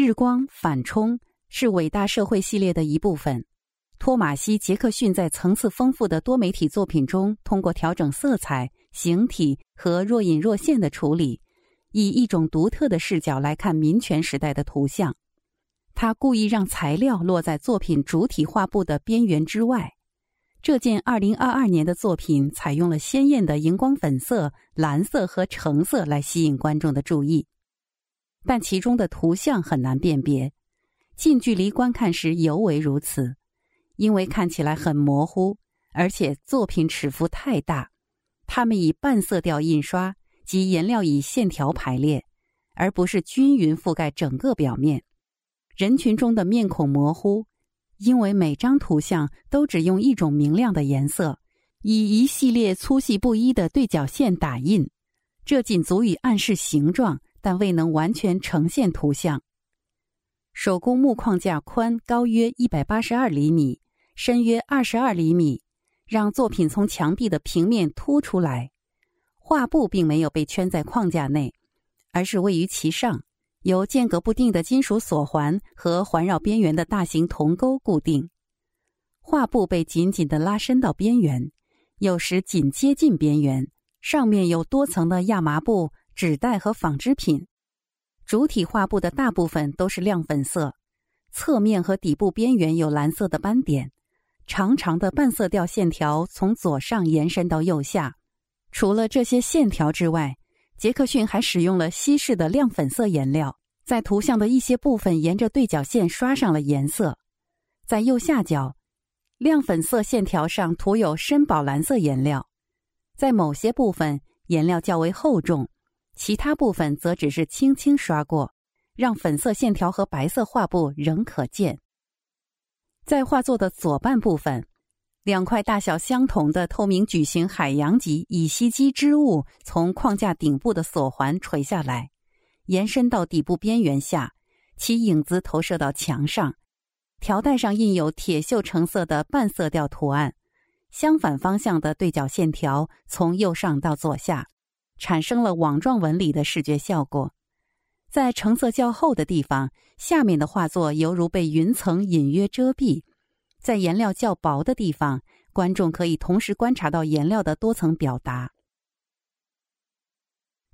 日光反冲是伟大社会系列的一部分。托马西·杰克逊在层次丰富的多媒体作品中，通过调整色彩、形体和若隐若现的处理，以一种独特的视角来看民权时代的图像。他故意让材料落在作品主体画布的边缘之外。这件2022年的作品采用了鲜艳的荧光粉色、蓝色和橙色来吸引观众的注意，但其中的图像很难辨别，近距离观看时尤为如此。因为看起来很模糊，而且作品尺幅太大，它们以半色调印刷，及颜料以线条排列，而不是均匀覆盖整个表面。人群中的面孔模糊，因为每张图像都只用一种明亮的颜色，以一系列粗细不一的对角线打印，这仅足以暗示形状，但未能完全呈现图像。手工木框架宽高约一百八十二厘米。深约二十二厘米，让作品从墙壁的平面凸出来。画布并没有被圈在框架内，而是位于其上，由间隔不定的金属锁环和环绕边缘的大型铜钩固定。画布被紧紧的拉伸到边缘，有时紧接近边缘。上面有多层的亚麻布、纸袋和纺织品。主体画布的大部分都是亮粉色，侧面和底部边缘有蓝色的斑点。长长的半色调线条从左上延伸到右下。除了这些线条之外，杰克逊还使用了稀释的亮粉色颜料，在图像的一些部分沿着对角线刷上了颜色。在右下角，亮粉色线条上涂有深宝蓝色颜料。在某些部分，颜料较为厚重，其他部分则只是轻轻刷过，让粉色线条和白色画布仍可见。在画作的左半部分，两块大小相同的透明矩形海洋级乙烯基织物从框架顶部的锁环垂下来，延伸到底部边缘下，其影子投射到墙上。条带上印有铁锈橙色的半色调图案，相反方向的对角线条从右上到左下，产生了网状纹理的视觉效果。在橙色较厚的地方，下面的画作犹如被云层隐约遮蔽；在颜料较薄的地方，观众可以同时观察到颜料的多层表达。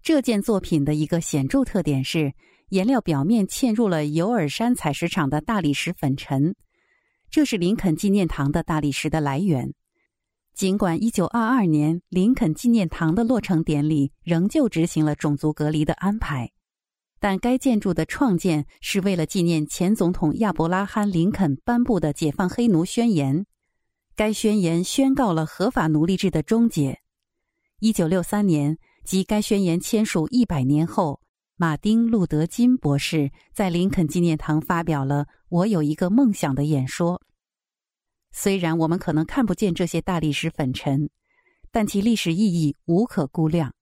这件作品的一个显著特点是，颜料表面嵌入了尤尔山采石场的大理石粉尘，这是林肯纪念堂的大理石的来源。尽管1922年林肯纪念堂的落成典礼仍旧执行了种族隔离的安排。但该建筑的创建是为了纪念前总统亚伯拉罕·林肯颁布的解放黑奴宣言。该宣言宣告了合法奴隶制的终结。一九六三年，即该宣言签署一百年后，马丁·路德·金博士在林肯纪念堂发表了“我有一个梦想”的演说。虽然我们可能看不见这些大理石粉尘，但其历史意义无可估量，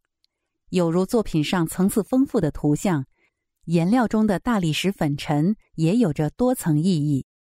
有如作品上层次丰富的图像。颜料中的大理石粉尘也有着多层意义。